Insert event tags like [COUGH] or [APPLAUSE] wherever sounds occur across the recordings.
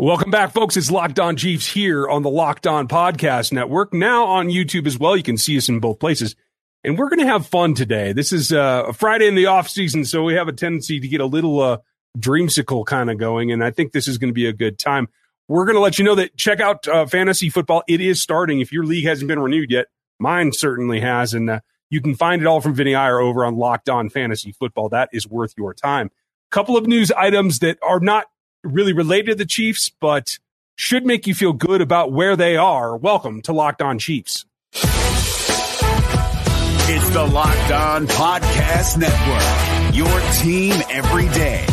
Welcome back, folks. It's Locked On Chiefs here on the Locked On Podcast Network. Now on YouTube as well. You can see us in both places. And we're going to have fun today. This is uh, a Friday in the off season, so we have a tendency to get a little uh, dreamsicle kind of going. And I think this is going to be a good time. We're going to let you know that check out uh, fantasy football. It is starting. If your league hasn't been renewed yet, mine certainly has. And uh, you can find it all from Vinny Iyer over on Locked On Fantasy Football. That is worth your time. Couple of news items that are not really related to the Chiefs, but should make you feel good about where they are. Welcome to Locked On Chiefs. It's the Locked On Podcast Network, your team every day.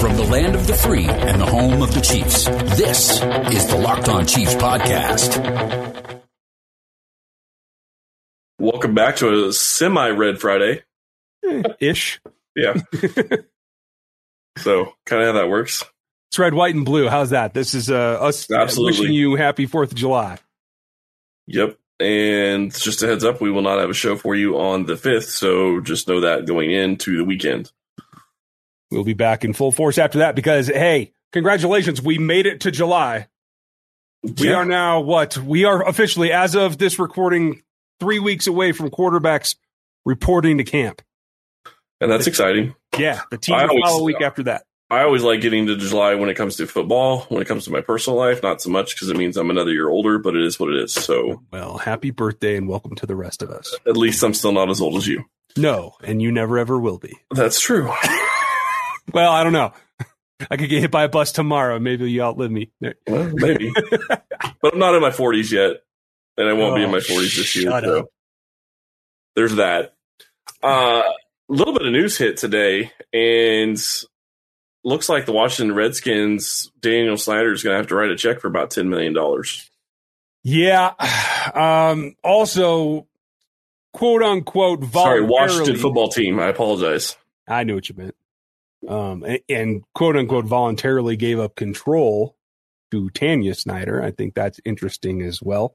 From the land of the free and the home of the Chiefs, this is the Locked On Chiefs podcast. Welcome back to a semi red Friday. Eh, ish. Yeah. [LAUGHS] so, kind of how that works. It's red, white, and blue. How's that? This is uh, us Absolutely. wishing you happy 4th of July. Yep. And just a heads up, we will not have a show for you on the 5th. So, just know that going into the weekend. We'll be back in full force after that because, hey, congratulations. We made it to July. We Yeah. are now what? We are officially, as of this recording, three weeks away from quarterbacks reporting to camp. And that's exciting. Yeah, the team will follow a week after that. I always like getting to July when it comes to football. When it comes to my personal life, not so much because it means I'm another year older, but it is what it is. So, Well, happy birthday and welcome to the rest of us. at least I'm still not as old as you. No, and you never ever will be. [LAUGHS] That's true. [LAUGHS] Well, I don't know. I could get hit by a bus tomorrow. Maybe you outlive me. Well, maybe. [LAUGHS] but I'm not in my 40s yet, and I won't be in my 40s this year. Oh, So there's that. Uh, a little bit of news hit today, and looks like the Washington Redskins, Daniel Snyder is going to have to write a check for about $10 million. Yeah. [SIGHS] Um, also, quote unquote, Sorry. Washington football team. I apologize. I knew what you meant. Um, and, and quote unquote voluntarily gave up control to Tanya Snyder. I think that's interesting as well.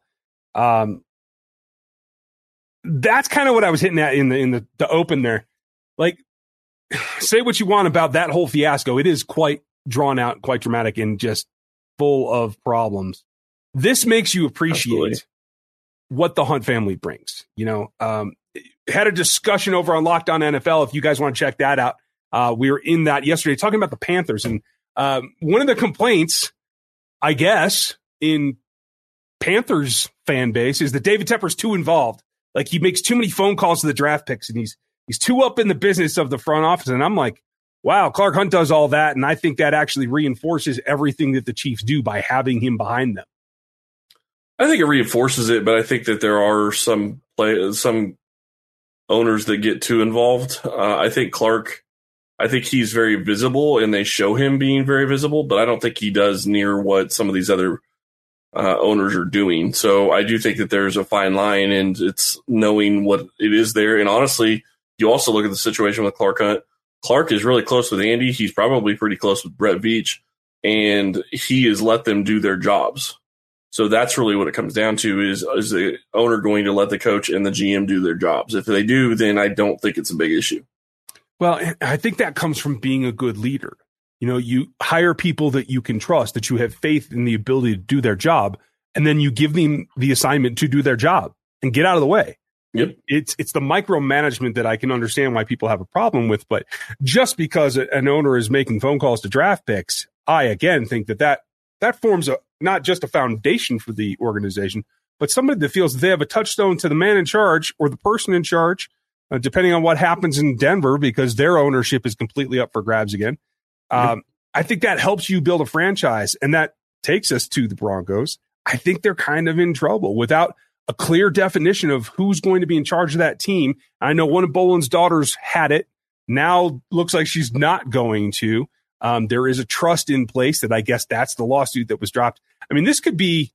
Um, that's kind of what I was hitting at in the in the, the open there. Like, [SIGHS] say what you want about that whole fiasco. It is quite drawn out, quite dramatic, and just full of problems. This makes you appreciate Absolutely. what the Hunt family brings. You know, um, had a discussion over on Locked On NFL. If you guys want to check that out, uh, we were in that yesterday talking about the Panthers. And um, one of the complaints, I guess, in Panthers fan base is that David Tepper's too involved. Like he makes too many phone calls to the draft picks and he's he's too up in the business of the front office. And I'm like, wow, Clark Hunt does all that. And I think that actually reinforces everything that the Chiefs do by having him behind them. I think it reinforces it, but I think that there are some play some owners that get too involved. Uh, I think Clark, I think he's very visible, and they show him being very visible, but I don't think he does near what some of these other uh, owners are doing. So I do think that there's a fine line, and it's knowing what it is there. And honestly, you also look at the situation with Clark Hunt. Clark is really close with Andy. He's probably pretty close with Brett Veach, and he has let them do their jobs. So that's really what it comes down to is is the owner going to let the coach and the GM do their jobs? If they do, then I don't think it's a big issue. Well, I think that comes from being a good leader. You know, you hire people that you can trust, that you have faith in the ability to do their job, and then you give them the assignment to do their job and get out of the way. Yep. It's it's the micromanagement that I can understand why people have a problem with, but just because an owner is making phone calls to draft picks, I again think that that that forms a not just a foundation for the organization, but somebody that feels that they have a touchstone to the man in charge or the person in charge, uh, depending on what happens in Denver, because their ownership is completely up for grabs again. Um, I think that helps you build a franchise, and that takes us to the Broncos. I think they're kind of in trouble without a clear definition of who's going to be in charge of that team. I know one of Bowlen's daughters had it. Now looks like she's not going to. Um, there is a trust in place that I guess that's the lawsuit that was dropped. I mean, this could be.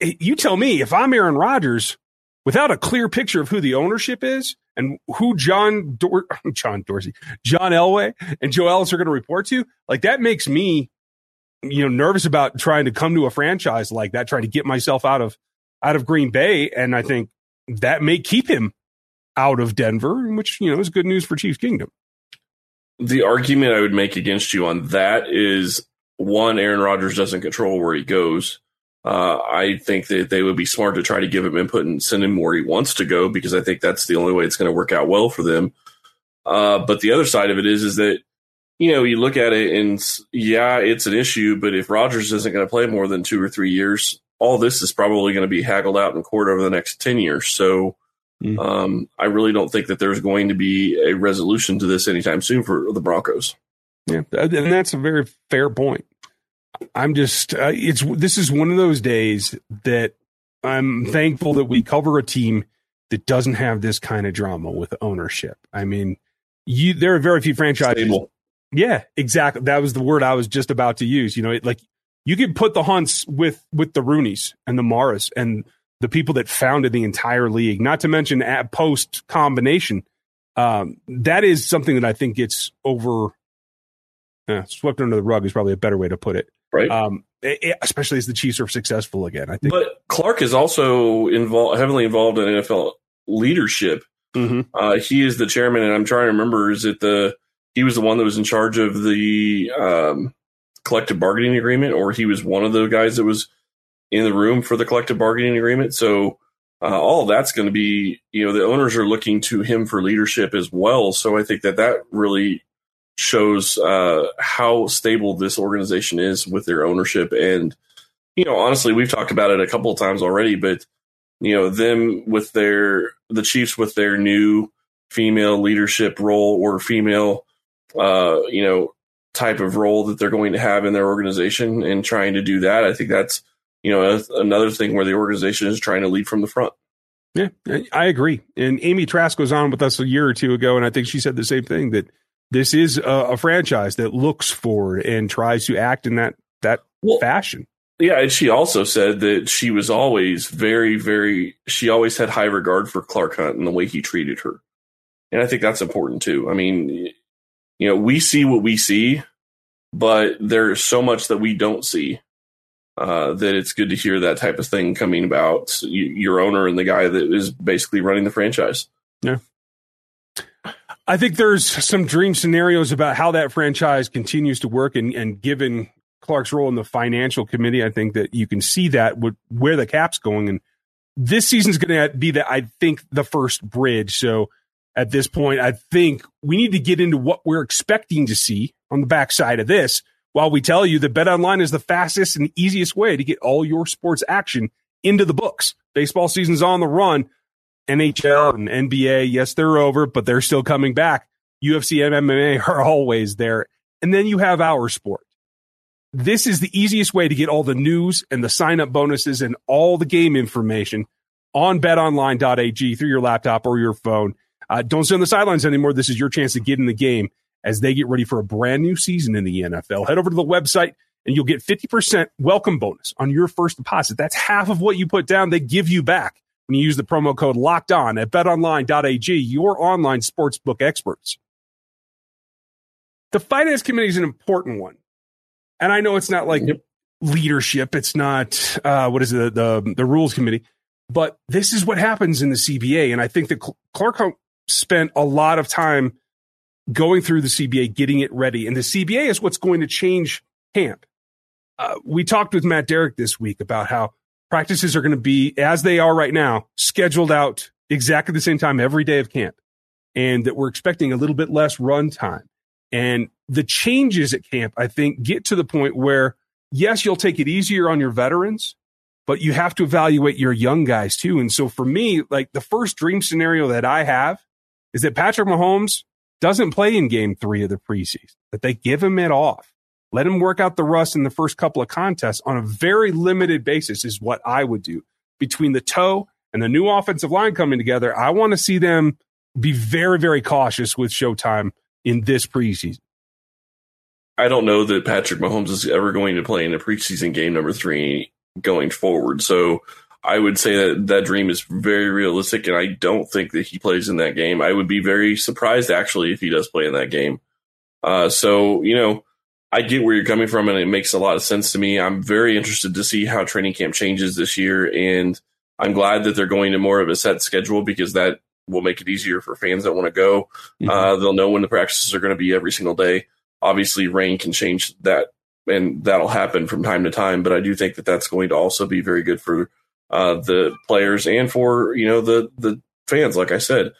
eh, You tell me if I'm Aaron Rodgers, without a clear picture of who the ownership is and who John Dor- [LAUGHS] John Dorsey, John Elway, and Joe Ellis are going to report to, like that makes me, you know, nervous about trying to come to a franchise like that, trying to get myself out of out of Green Bay, and I think that may keep him out of Denver, which you know is good news for Chiefs Kingdom. the argument I would make against you on that is one, Aaron Rodgers doesn't control where he goes. Uh, I think that they would be smart to try to give him input and send him where he wants to go because I think that's the only way it's going to work out well for them. Uh, but the other side of it is, is that you know you look at it and yeah, it's an issue. But if Rodgers isn't going to play more than two or three years, all this is probably going to be haggled out in court over the next ten years. So mm-hmm. um, I really don't think that there's going to be a resolution to this anytime soon for the Broncos. Yeah, and that's a very fair point. I'm just uh, it's this is one of those days that I'm thankful that we cover a team that doesn't have this kind of drama with ownership. I mean, you there are very few franchises. Stable. Yeah, exactly. That was the word I was just about to use. You know, it, like you could put the Hunts with with the Rooneys and the Maras and the people that founded the entire league. Not to mention at post combination. Um, that is something that I think gets over uh, swept under the rug is probably a better way to put it right? Um, especially as the Chiefs are successful again. I think. But Clark is also involved, heavily involved in NFL leadership. Mm-hmm. Uh, he is the chairman, and I'm trying to remember. Is it the he was the one that was in charge of the um, collective bargaining agreement, or he was one of the guys that was in the room for the collective bargaining agreement? So. Uh, all that's going to be, you know, the owners are looking to him for leadership as well. So I think that that really shows uh, how stable this organization is with their ownership. And, you know, honestly, we've talked about it a couple of times already, but, you know, them with their, the Chiefs with their new female leadership role or female, uh, you know, type of role that they're going to have in their organization and trying to do that. I think that's, you know, another thing where the organization is trying to lead from the front. Yeah, I agree. And Amy Trask was on with us a year or two ago, and I think she said the same thing that this is a, a, franchise that looks forward and tries to act in that that well, fashion. Yeah, and she also said that she was always very, very. She always had high regard for Clark Hunt and the way he treated her, and I think that's important too. I mean, you know, we see what we see, but there's so much that we don't see. Uh, that it's good to hear that type of thing coming about your owner and the guy that is basically running the franchise. Yeah, I think there's some dream scenarios about how that franchise continues to work, and, and given Clark's role in the financial committee, I think that you can see that with where the cap's going. And this season's going to be that I think the first bridge. So at this point, I think we need to get into what we're expecting to see on the backside of this. While we tell you that Bet Online is the fastest and easiest way to get all your sports action into the books. Baseball season's on the run. NHL and NBA, yes, they're over, but they're still coming back. UFC and MMA [LAUGHS] are always there. And then you have our sport. This is the easiest way to get all the news and the sign up bonuses and all the game information on betonline.ag through your laptop or your phone. Uh, don't sit on the sidelines anymore. This is your chance to get in the game as they get ready for a brand new season in the NFL. Head over to the website and you'll get 50% welcome bonus on your first deposit. That's half of what you put down. They give you back when you use the promo code locked on at betonline.ag, your online sportsbook experts. The finance committee is an important one. And I know it's not like yep. leadership. It's not, uh, what is it, the, the, the rules committee, but this is what happens in the CBA. And I think that Clark spent a lot of time going through the CBA, getting it ready. And the CBA is what's going to change camp. Uh, we talked with Matt Derrick this week about how practices are going to be as they are right now, scheduled out exactly the same time every day of camp, and that we're expecting a little bit less run time. And the changes at camp, I think, get to the point where yes, you'll take it easier on your veterans, but you have to evaluate your young guys too. And so for me, like the first dream scenario that I have is that Patrick Mahomes doesn't play in game three of the preseason, that they give him it off let him work out the rust in the first couple of contests on a very limited basis, is what I would do. Between the toe and the new offensive line coming together, I want to see them be very, very cautious with Showtime in this preseason. I don't know that Patrick Mahomes is ever going to play in a preseason game number three going forward. So I would say that that dream is very realistic, and I don't think that he plays in that game. I would be very surprised actually if he does play in that game. Uh, so you know, I get where you're coming from, and it makes a lot of sense to me. I'm very interested to see how training camp changes this year, and I'm glad that they're going to more of a set schedule because that will make it easier for fans that want to go. Mhm. Uh, they'll know when the practices are going to be every single day. Obviously, rain can change that, and that'll happen from time to time. But I do think that that's going to also be very good for uh, the players and for you know the the fans. Like I said,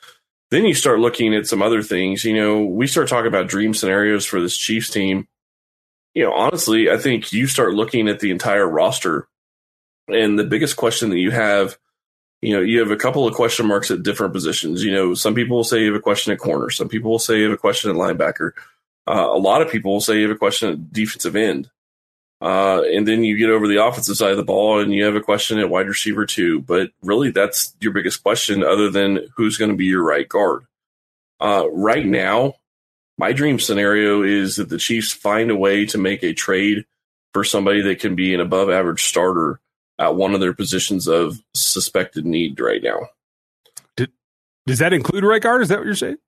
then you start looking at some other things. You know, we start talking about dream scenarios for this Chiefs team. You know, honestly, I think you start looking at the entire roster, and the biggest question that you have you know, you have a couple of question marks at different positions. You know, some people will say you have a question at corner. Some people will say you have a question at linebacker. Uh, a lot of people will say you have a question at defensive end. Uh, and then you get over the offensive side of the ball and you have a question at wide receiver too. But really, that's your biggest question, other than who's going to be your right guard. Uh, right now, my dream scenario is that the Chiefs find a way to make a trade for somebody that can be an above average starter at one of their positions of suspected need right now. Does that include right guard? Is that what you're saying?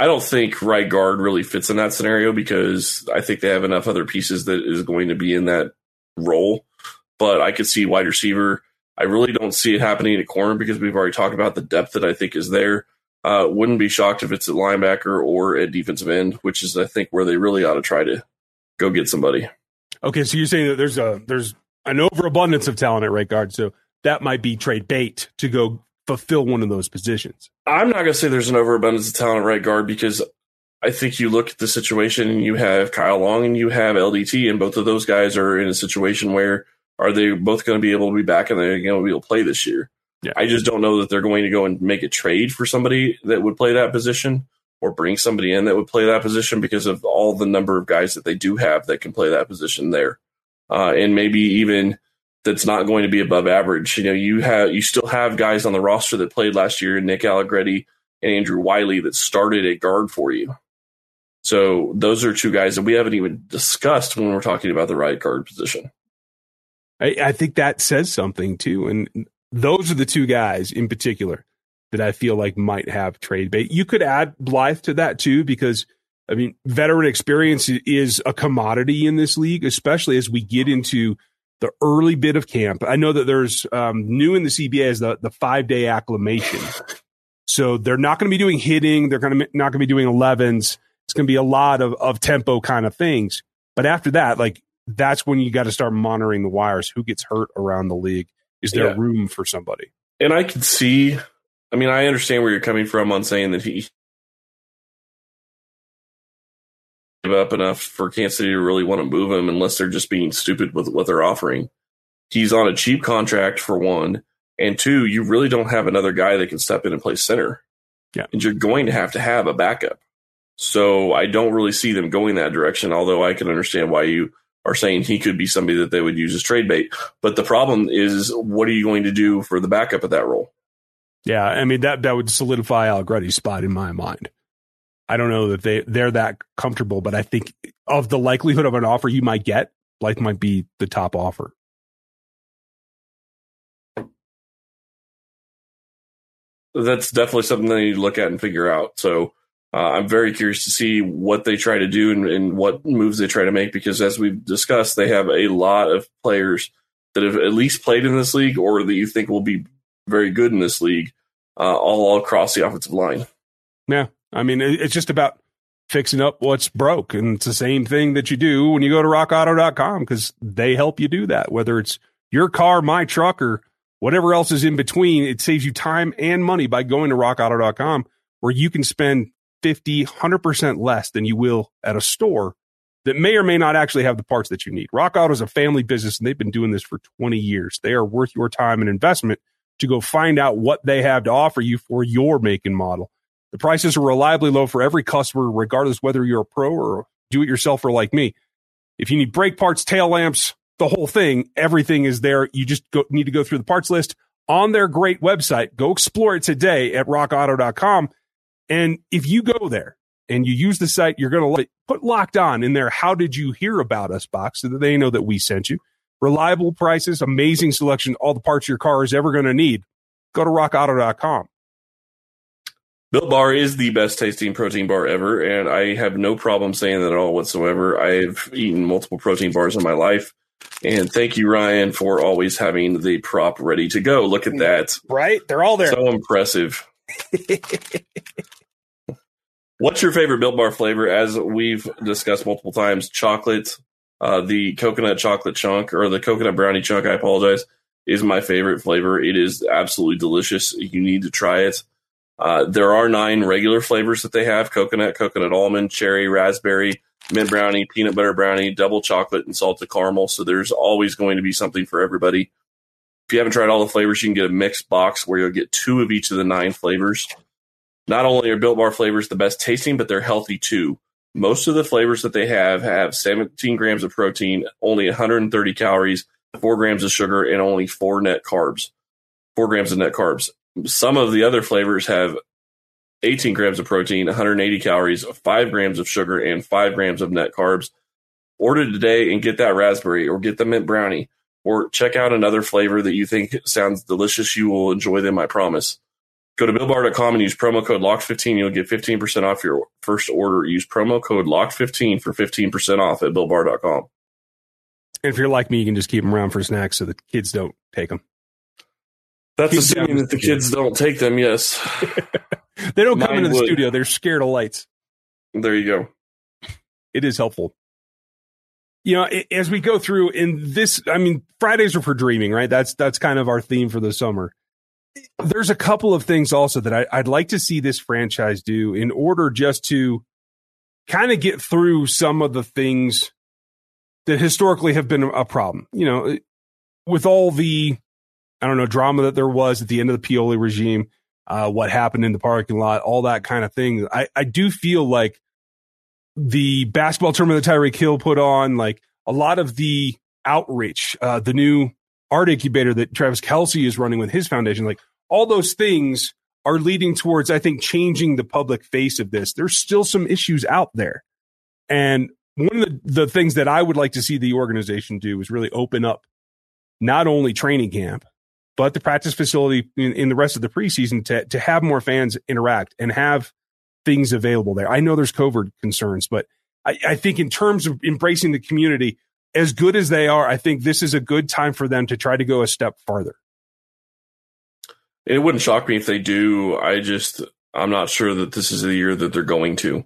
I don't think right guard really fits in that scenario because I think they have enough other pieces that is going to be in that role. But I could see wide receiver. I really don't see it happening at corner because we've already talked about the depth that I think is there. Uh, wouldn't be shocked if it's at linebacker or at defensive end, which is I think where they really ought to try to go get somebody. Okay, so you're saying that there's a there's an overabundance of talent at right guard, so that might be trade bait to go fulfill one of those positions. I'm not going to say there's an overabundance of talent at right guard because I think you look at the situation and you have Kyle Long and you have LDT, and both of those guys are in a situation where are they both going to be able to be back and they're going to be able to play this year? Yeah. I just don't know that they're going to go and make a trade for somebody that would play that position or bring somebody in that would play that position because of all the number of guys that they do have that can play that position there. Uh, and maybe even that's not going to be above average. You know, you have you still have guys on the roster that played last year, Nick Allegretti and Andrew Wylie, that started at guard for you. So those are two guys that we haven't even discussed when we're talking about the right guard position. I, I think that says something too, and those are the two guys in particular that I feel like might have trade bait. You could add Blythe to that too, because I mean, veteran experience is a commodity in this league, especially as we get into the early bit of camp. I know that there's um, new in the CBA is the, the five day acclimation. So they're not going to be doing hitting. They're going to not going to be doing 11s. It's going to be a lot of, of tempo kind of things. But after that, like that's when you got to start monitoring the wires. Who gets hurt around the league? Is there Yeah. room for somebody? And I can see, I mean, I understand where you're coming from on saying that he give up enough for Kansas City to really want to move him unless they're just being stupid with what they're offering. He's on a cheap contract for one, and two, you really don't have another guy that can step in and play center. Yeah. And you're going to have to have a backup. So I don't really see them going that direction, although I can understand why you are saying he could be somebody that they would use as trade bait. But the problem is, what are you going to do for the backup of that role? Yeah, I mean that that would solidify Al Allegretti's spot in my mind. I don't know that they they're that comfortable, but I think of the likelihood of an offer you might get, like might be the top offer. that's definitely something they need to look at and figure out. So uh, I'm very curious to see what they try to do and, and what moves they try to make because, as we've discussed, they have a lot of players that have at least played in this league or that you think will be very good in this league, uh, all across the offensive line. Yeah, I mean it's just about fixing up what's broke, and it's the same thing that you do when you go to RockAuto.com because they help you do that. Whether it's your car, my truck, or whatever else is in between, it saves you time and money by going to RockAuto.com, where you can spend 50, 100% less than you will at a store that may or may not actually have the parts that you need. Rock Auto is a family business and they've been doing this for 20 years. They are worth your time and investment to go find out what they have to offer you for your make and model. The prices are reliably low for every customer, regardless whether you're a pro or do it yourselfer like me. If you need brake parts, tail lamps, the whole thing, everything is there. You just go, need to go through the parts list on their great website. Go explore it today at rockauto.com. And if you go there and you use the site, you're going to love it. Put locked on in there. How did you hear about us box so that they know that we sent you? Reliable prices, amazing selection, all the parts your car is ever going to need. Go to rockauto.com. Built Bar is the best tasting protein bar ever, and I have no problem saying that at all whatsoever. I've eaten multiple protein bars in my life, and thank you, Ryan, for always having the prop ready to go. Look at that. Right? They're all there. So impressive. [LAUGHS] What's your favorite Built Bar flavor? As we've discussed multiple times, chocolate, uh, the coconut chocolate chunk or the coconut brownie chunk. I apologize, is my favorite flavor. It is absolutely delicious. You need to try it. Uh, there are nine regular flavors that they have: coconut, coconut almond, cherry, raspberry, mint brownie, peanut butter brownie, double chocolate, and salted caramel. So there's always going to be something for everybody. If you haven't tried all the flavors, you can get a mixed box where you'll get two of each of the nine flavors. Not only are Built Bar flavors the best tasting, but they're healthy too. Most of the flavors that they have have 17 grams of protein, only 130 calories, 4 grams of sugar, and only 4 net carbs. 4 grams of net carbs. Some of the other flavors have 18 grams of protein, 180 calories, 5 grams of sugar, and 5 grams of net carbs. Order today and get that raspberry or get the mint brownie or check out another flavor that you think sounds delicious. You will enjoy them, I promise. Go to builtbar.com and use promo code LOCKED15. You'll get 15% off your first order. Use promo code LOCKED15 for 15% off at builtbar.com. And if you're like me, you can just keep them around for snacks so the kids don't take them. That's Keep assuming that the kids don't take them, yes. [LAUGHS] they don't come into the would. studio. They're scared of lights. There you go. It is helpful. You know, as we go through in this, I mean, Fridays are for dreaming, right? That's that's kind of our theme for the summer there's a couple of things also that I, would like to see this franchise do in order just to kind of get through some of the things that historically have been a problem. You know, with all the, I don't know, drama that there was at the end of the Pioli regime, uh, what happened in the parking lot, all that kind of thing. I, I do feel like the basketball tournament that Tyreek Hill put on, like a lot of the outreach, uh, the new art incubator that Travis Kelce is running with his foundation, like all those things are leading towards, I think, changing the public face of this. There's still some issues out there. And one of the, the things that I would like to see the organization do is really open up not only training camp, but the practice facility in, in the rest of the preseason to, to have more fans interact and have things available there. I know there's COVID concerns, but I, I think in terms of embracing the community, as good as they are, I think this is a good time for them to try to go a step farther. It wouldn't shock me if they do. I just, I'm not sure that this is the year that they're going to.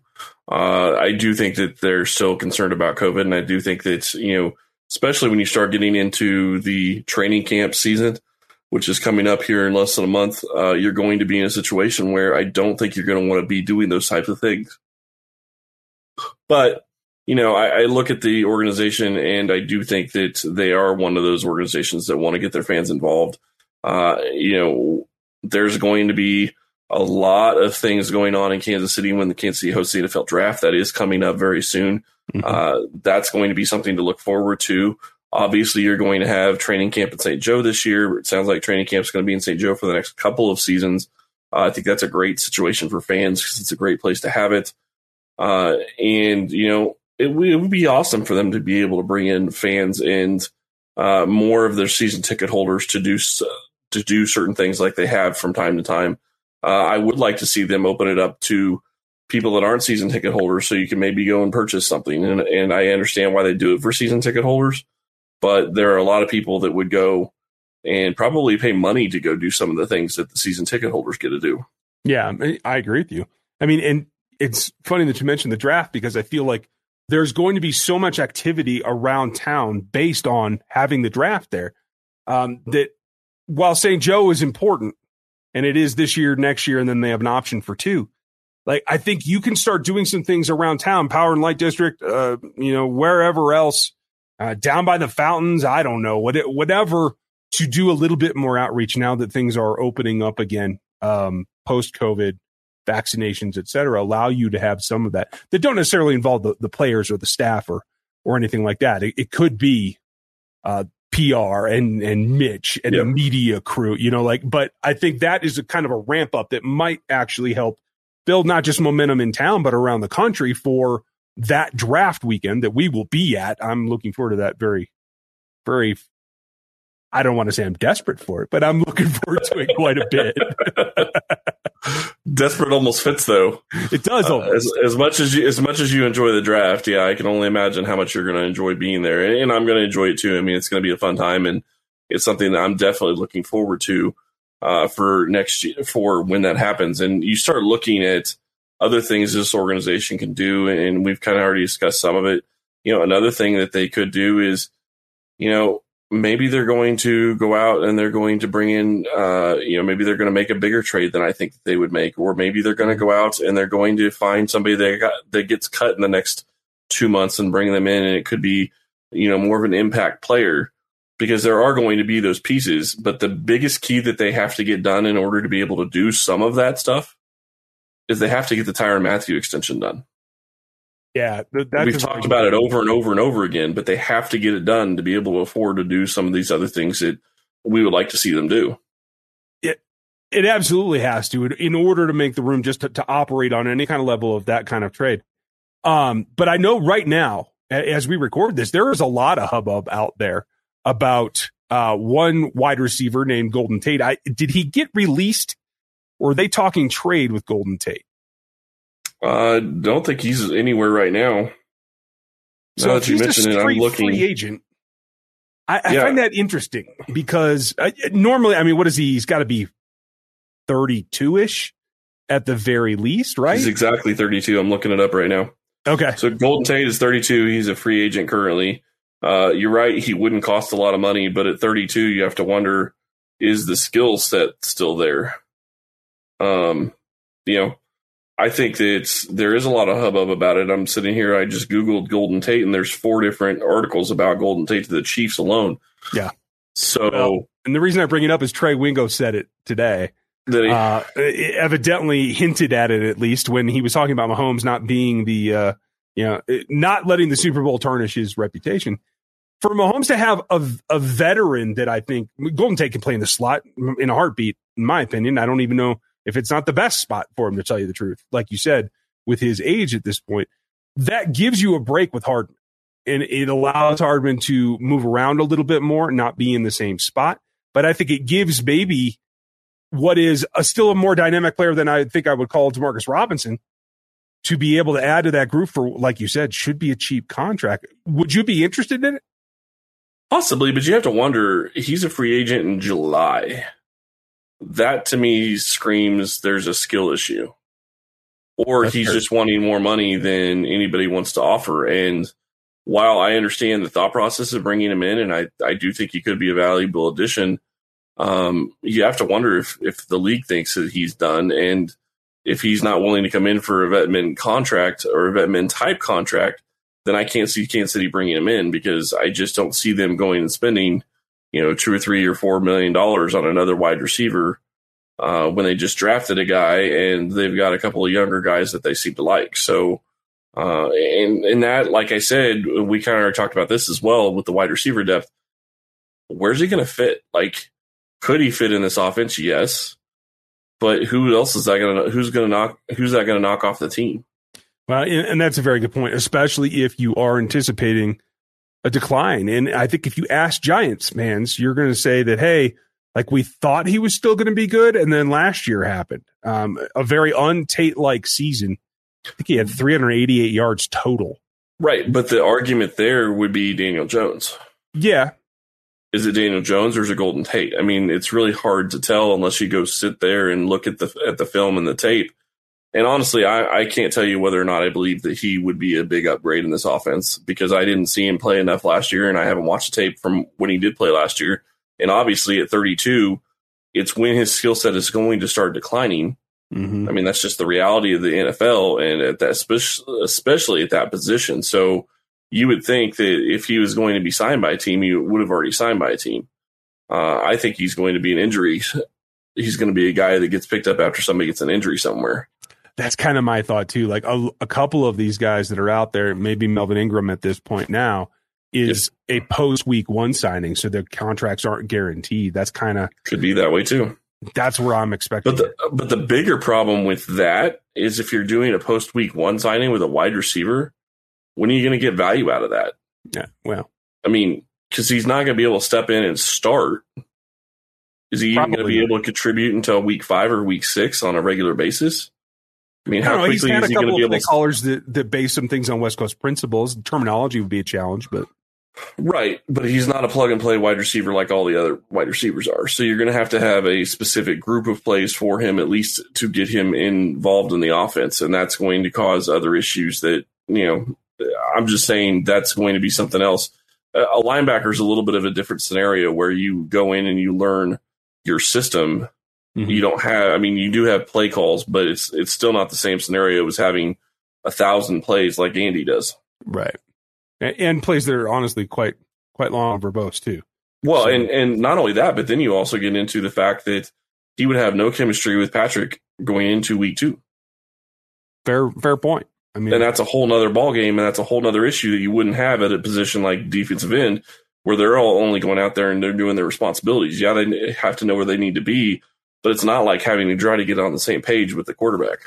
Uh, I do think that they're still concerned about COVID, and I do think that, you know, especially when you start getting into the training camp season, which is coming up here in less than a month, uh, you're going to be in a situation where I don't think you're going to want to be doing those types of things. But you know, I, I, look at the organization and I do think that they are one of those organizations that want to get their fans involved. Uh, you know, there's going to be a lot of things going on in Kansas City when the Kansas City hosts the NFL draft. That is coming up very soon. Mm-hmm. Uh, that's going to be something to look forward to. Obviously, you're going to have training camp in St. Joe this year. It sounds like training camp is going to be in St. Joe for the next couple of seasons. Uh, I think that's a great situation for fans because it's a great place to have it. Uh, and, you know, it, it, would be awesome for them to be able to bring in fans and uh, more of their season ticket holders to do to do certain things like they have from time to time. Uh, I would like to see them open it up to people that aren't season ticket holders, so you can maybe go and purchase something. And, and I understand why they do it for season ticket holders, but there are a lot of people that would go and probably pay money to go do some of the things that the season ticket holders get to do. Yeah, I agree with you. I mean, and it's funny that you mentioned the draft because I feel like there's going to be so much activity around town based on having the draft there um, that while St. Joe is important and it is this year, next year, and then they have an option for two. Like I think you can start doing some things around town, Power and Light District, uh, you know, wherever else, uh, down by the fountains. I don't know what whatever to do a little bit more outreach now that things are opening up again um, post COVID vaccinations, et cetera, allow you to have some of that that don't necessarily involve the, the players or the staff or, or anything like that. It, it could be, uh, PR and, and Mitch and yep. the media crew, you know, like, but I think that is a kind of a ramp up that might actually help build not just momentum in town, but around the country for that draft weekend that we will be at. I'm looking forward to that very, very I don't want to say I'm desperate for it, but I'm looking forward to it quite a bit. [LAUGHS] desperate almost fits though. It does uh, as, as, much as you as much as you enjoy the draft. Yeah, I can only imagine how much you're going to enjoy being there, and, and I'm going to enjoy it too. I mean, it's going to be a fun time, and it's something that I'm definitely looking forward to. uh, for next year, for when that happens. And you start looking at other things this organization can do, and we've kind of already discussed some of it. You know, another thing that they could do is, you know, maybe they're going to go out and they're going to bring in, uh, you know, maybe they're going to make a bigger trade than I think they would make, or maybe they're going to go out and they're going to find somebody that got that gets cut in the next two months and bring them in, and it could be, you know, more of an impact player because there are going to be those pieces. But the biggest key that they have to get done in order to be able to do some of that stuff is they have to get the Tyrann Mathieu extension done. Yeah, we've talked about it over and over and over again, but they have to get it done to be able to afford to do some of these other things that we would like to see them do. It it absolutely has to in order to make the room just to, to operate on any kind of level of that kind of trade. Um, but I know right now, as we record this, there is a lot of hubbub out there about uh, one wide receiver named Golden Tate. I, did he get released, or are they talking trade with Golden Tate? I uh, don't think he's anywhere right now. So now that you mention it, I'm looking. Free agent. I, I yeah. find that interesting because uh, normally, I mean, what is he? He's got to be 32 ish at the very least, right? He's exactly 32. I'm looking it up right now. Okay. So Golden Tate is 32. He's a free agent currently. Uh, you're right. He wouldn't cost a lot of money, but at 32, you have to wonder is the skill set still there? Um, you know, I think that it's there is a lot of hubbub about it. I'm sitting here. I just googled Golden Tate, and there's four different articles about Golden Tate to the Chiefs alone. Yeah. So, well, and the reason I bring it up is Trey Wingo said it today. That he, uh, evidently hinted at it at least when he was talking about Mahomes not being the, uh, you know, not letting the Super Bowl tarnish his reputation. For Mahomes to have a, a veteran that I think Golden Tate can play in the slot in a heartbeat, in my opinion. I don't even know if it's not the best spot for him to tell you the truth, like you said, with his age at this point, that gives you a break with Hardman. And it allows Hardman to move around a little bit more, not be in the same spot. But I think it gives Baby what is a, still a more dynamic player than I think I would call Demarcus Robinson to be able to add to that group for, like you said, should be a cheap contract. Would you be interested in it? Possibly, but you have to wonder. He's a free agent in July that to me screams there's a skill issue. Or That's he's just wanting more money than anybody wants to offer. And while I understand the thought process of bringing him in, and I, I do think he could be a valuable addition, um, you have to wonder if, if the league thinks that he's done. And if he's not willing to come in for a vetman contract or a vetman type contract, then I can't see Kansas City bringing him in because I just don't see them going and spending – you know, two or three or four million dollars on another wide receiver uh, when they just drafted a guy and they've got a couple of younger guys that they seem to like. So, uh, and, and that, like I said, we kind of talked about this as well with the wide receiver depth. Where's he going to fit? Like, could he fit in this offense? Yes. But who else is that going to, who's going to knock, who's that going to knock off the team? Well, and that's a very good point, especially if you are anticipating a decline. And I think if you ask Giants fans, you're going to say that, hey, like we thought he was still going to be good. And then last year happened. Um, a very untate like season. I think he had 388 yards total. Right. But the argument there would be Daniel Jones. Yeah. Is it Daniel Jones or is it Golden Tate? I mean, it's really hard to tell unless you go sit there and look at the at the film and the tape and honestly, I, I can't tell you whether or not I believe that he would be a big upgrade in this offense because I didn't see him play enough last year and I haven't watched the tape from when he did play last year. And obviously at 32, it's when his skill set is going to start declining. Mm-hmm. I mean, that's just the reality of the NFL and at that, especially at that position. So you would think that if he was going to be signed by a team, he would have already signed by a team. Uh, I think he's going to be an injury. [LAUGHS] He's going to be a guy that gets picked up after somebody gets an injury somewhere that's kind of my thought too. Like a, a, couple of these guys that are out there, maybe Melvin Ingram at this point now is a post week one signing, so their contracts aren't guaranteed. That's kind of could be that way too. That's where I'm expecting. But the but the bigger problem with that is if you're doing a post week one signing with a wide receiver, when are you going to get value out of that? Yeah, well, I mean, because he's not going to be able to step in and start. Is he even going to be able to contribute until week five or week six on a regular basis? I mean, how I quickly is he going to be able to? Callers that, that base some things on West Coast principles. The terminology would be a challenge, but Right, but he's not a plug and play wide receiver like all the other wide receivers are. So you're going to have to have a specific group of plays for him at least to get him involved in the offense, and that's going to cause other issues that you know. I'm just saying that's going to be something else. A linebacker is a little bit of a different scenario where you go in and you learn your system. Mm-hmm. You don't have, I mean, you do have play calls, but it's it's still not the same scenario as having a thousand plays like Andy does. Right and plays that are honestly quite quite long and verbose too. Well, so. and and not only that, but then you also get into the fact that he would have no chemistry with Patrick going into week two. Fair fair point. I mean, and that's a whole nother ball game, and that's a whole nother issue that you wouldn't have at a position like defensive end, where they're all only going out there and they're doing their responsibilities. Yeah, they have to know where they need to be, but it's not like having to try to get on the same page with the quarterback.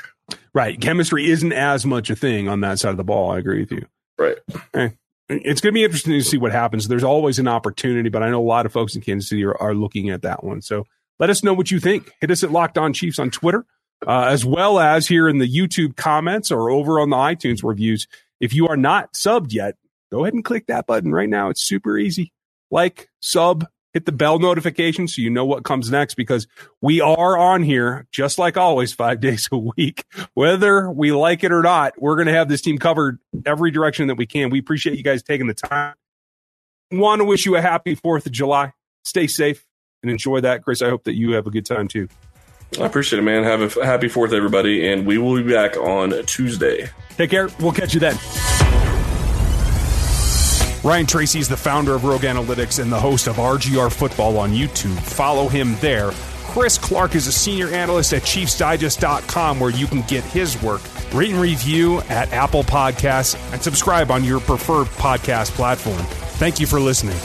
Right. Chemistry isn't as much a thing on that side of the ball. I agree with you. Right. Eh, it's going to be interesting to see what happens. There's always an opportunity, but I know a lot of folks in Kansas City are, are looking at that one. So let us know what you think. Hit us at Locked On Chiefs on Twitter, uh, as well as here in the YouTube comments or over on the iTunes reviews. If you are not subbed yet, go ahead and click that button right now. It's super easy. Like, sub, hit the bell notification so you know what comes next because we are on here just like always five [LAUGHS] days a week. Whether we like it or not we're going to have this team covered every direction that we can. We appreciate you guys taking the time. Want to wish you a happy 4th of july. Stay safe and enjoy that. Chris i hope that you have a good time too. I appreciate it man. Have a happy 4th everybody and we will be back on tuesday. Take care. We'll catch you then Ryan Tracy is the founder of Rogue Analytics and the host of RGR Football on YouTube. Follow him there. Chris Clark is a senior analyst at ChiefsDigest.com where you can get his work. Rate and review at Apple Podcasts and subscribe on your preferred podcast platform. Thank you for listening.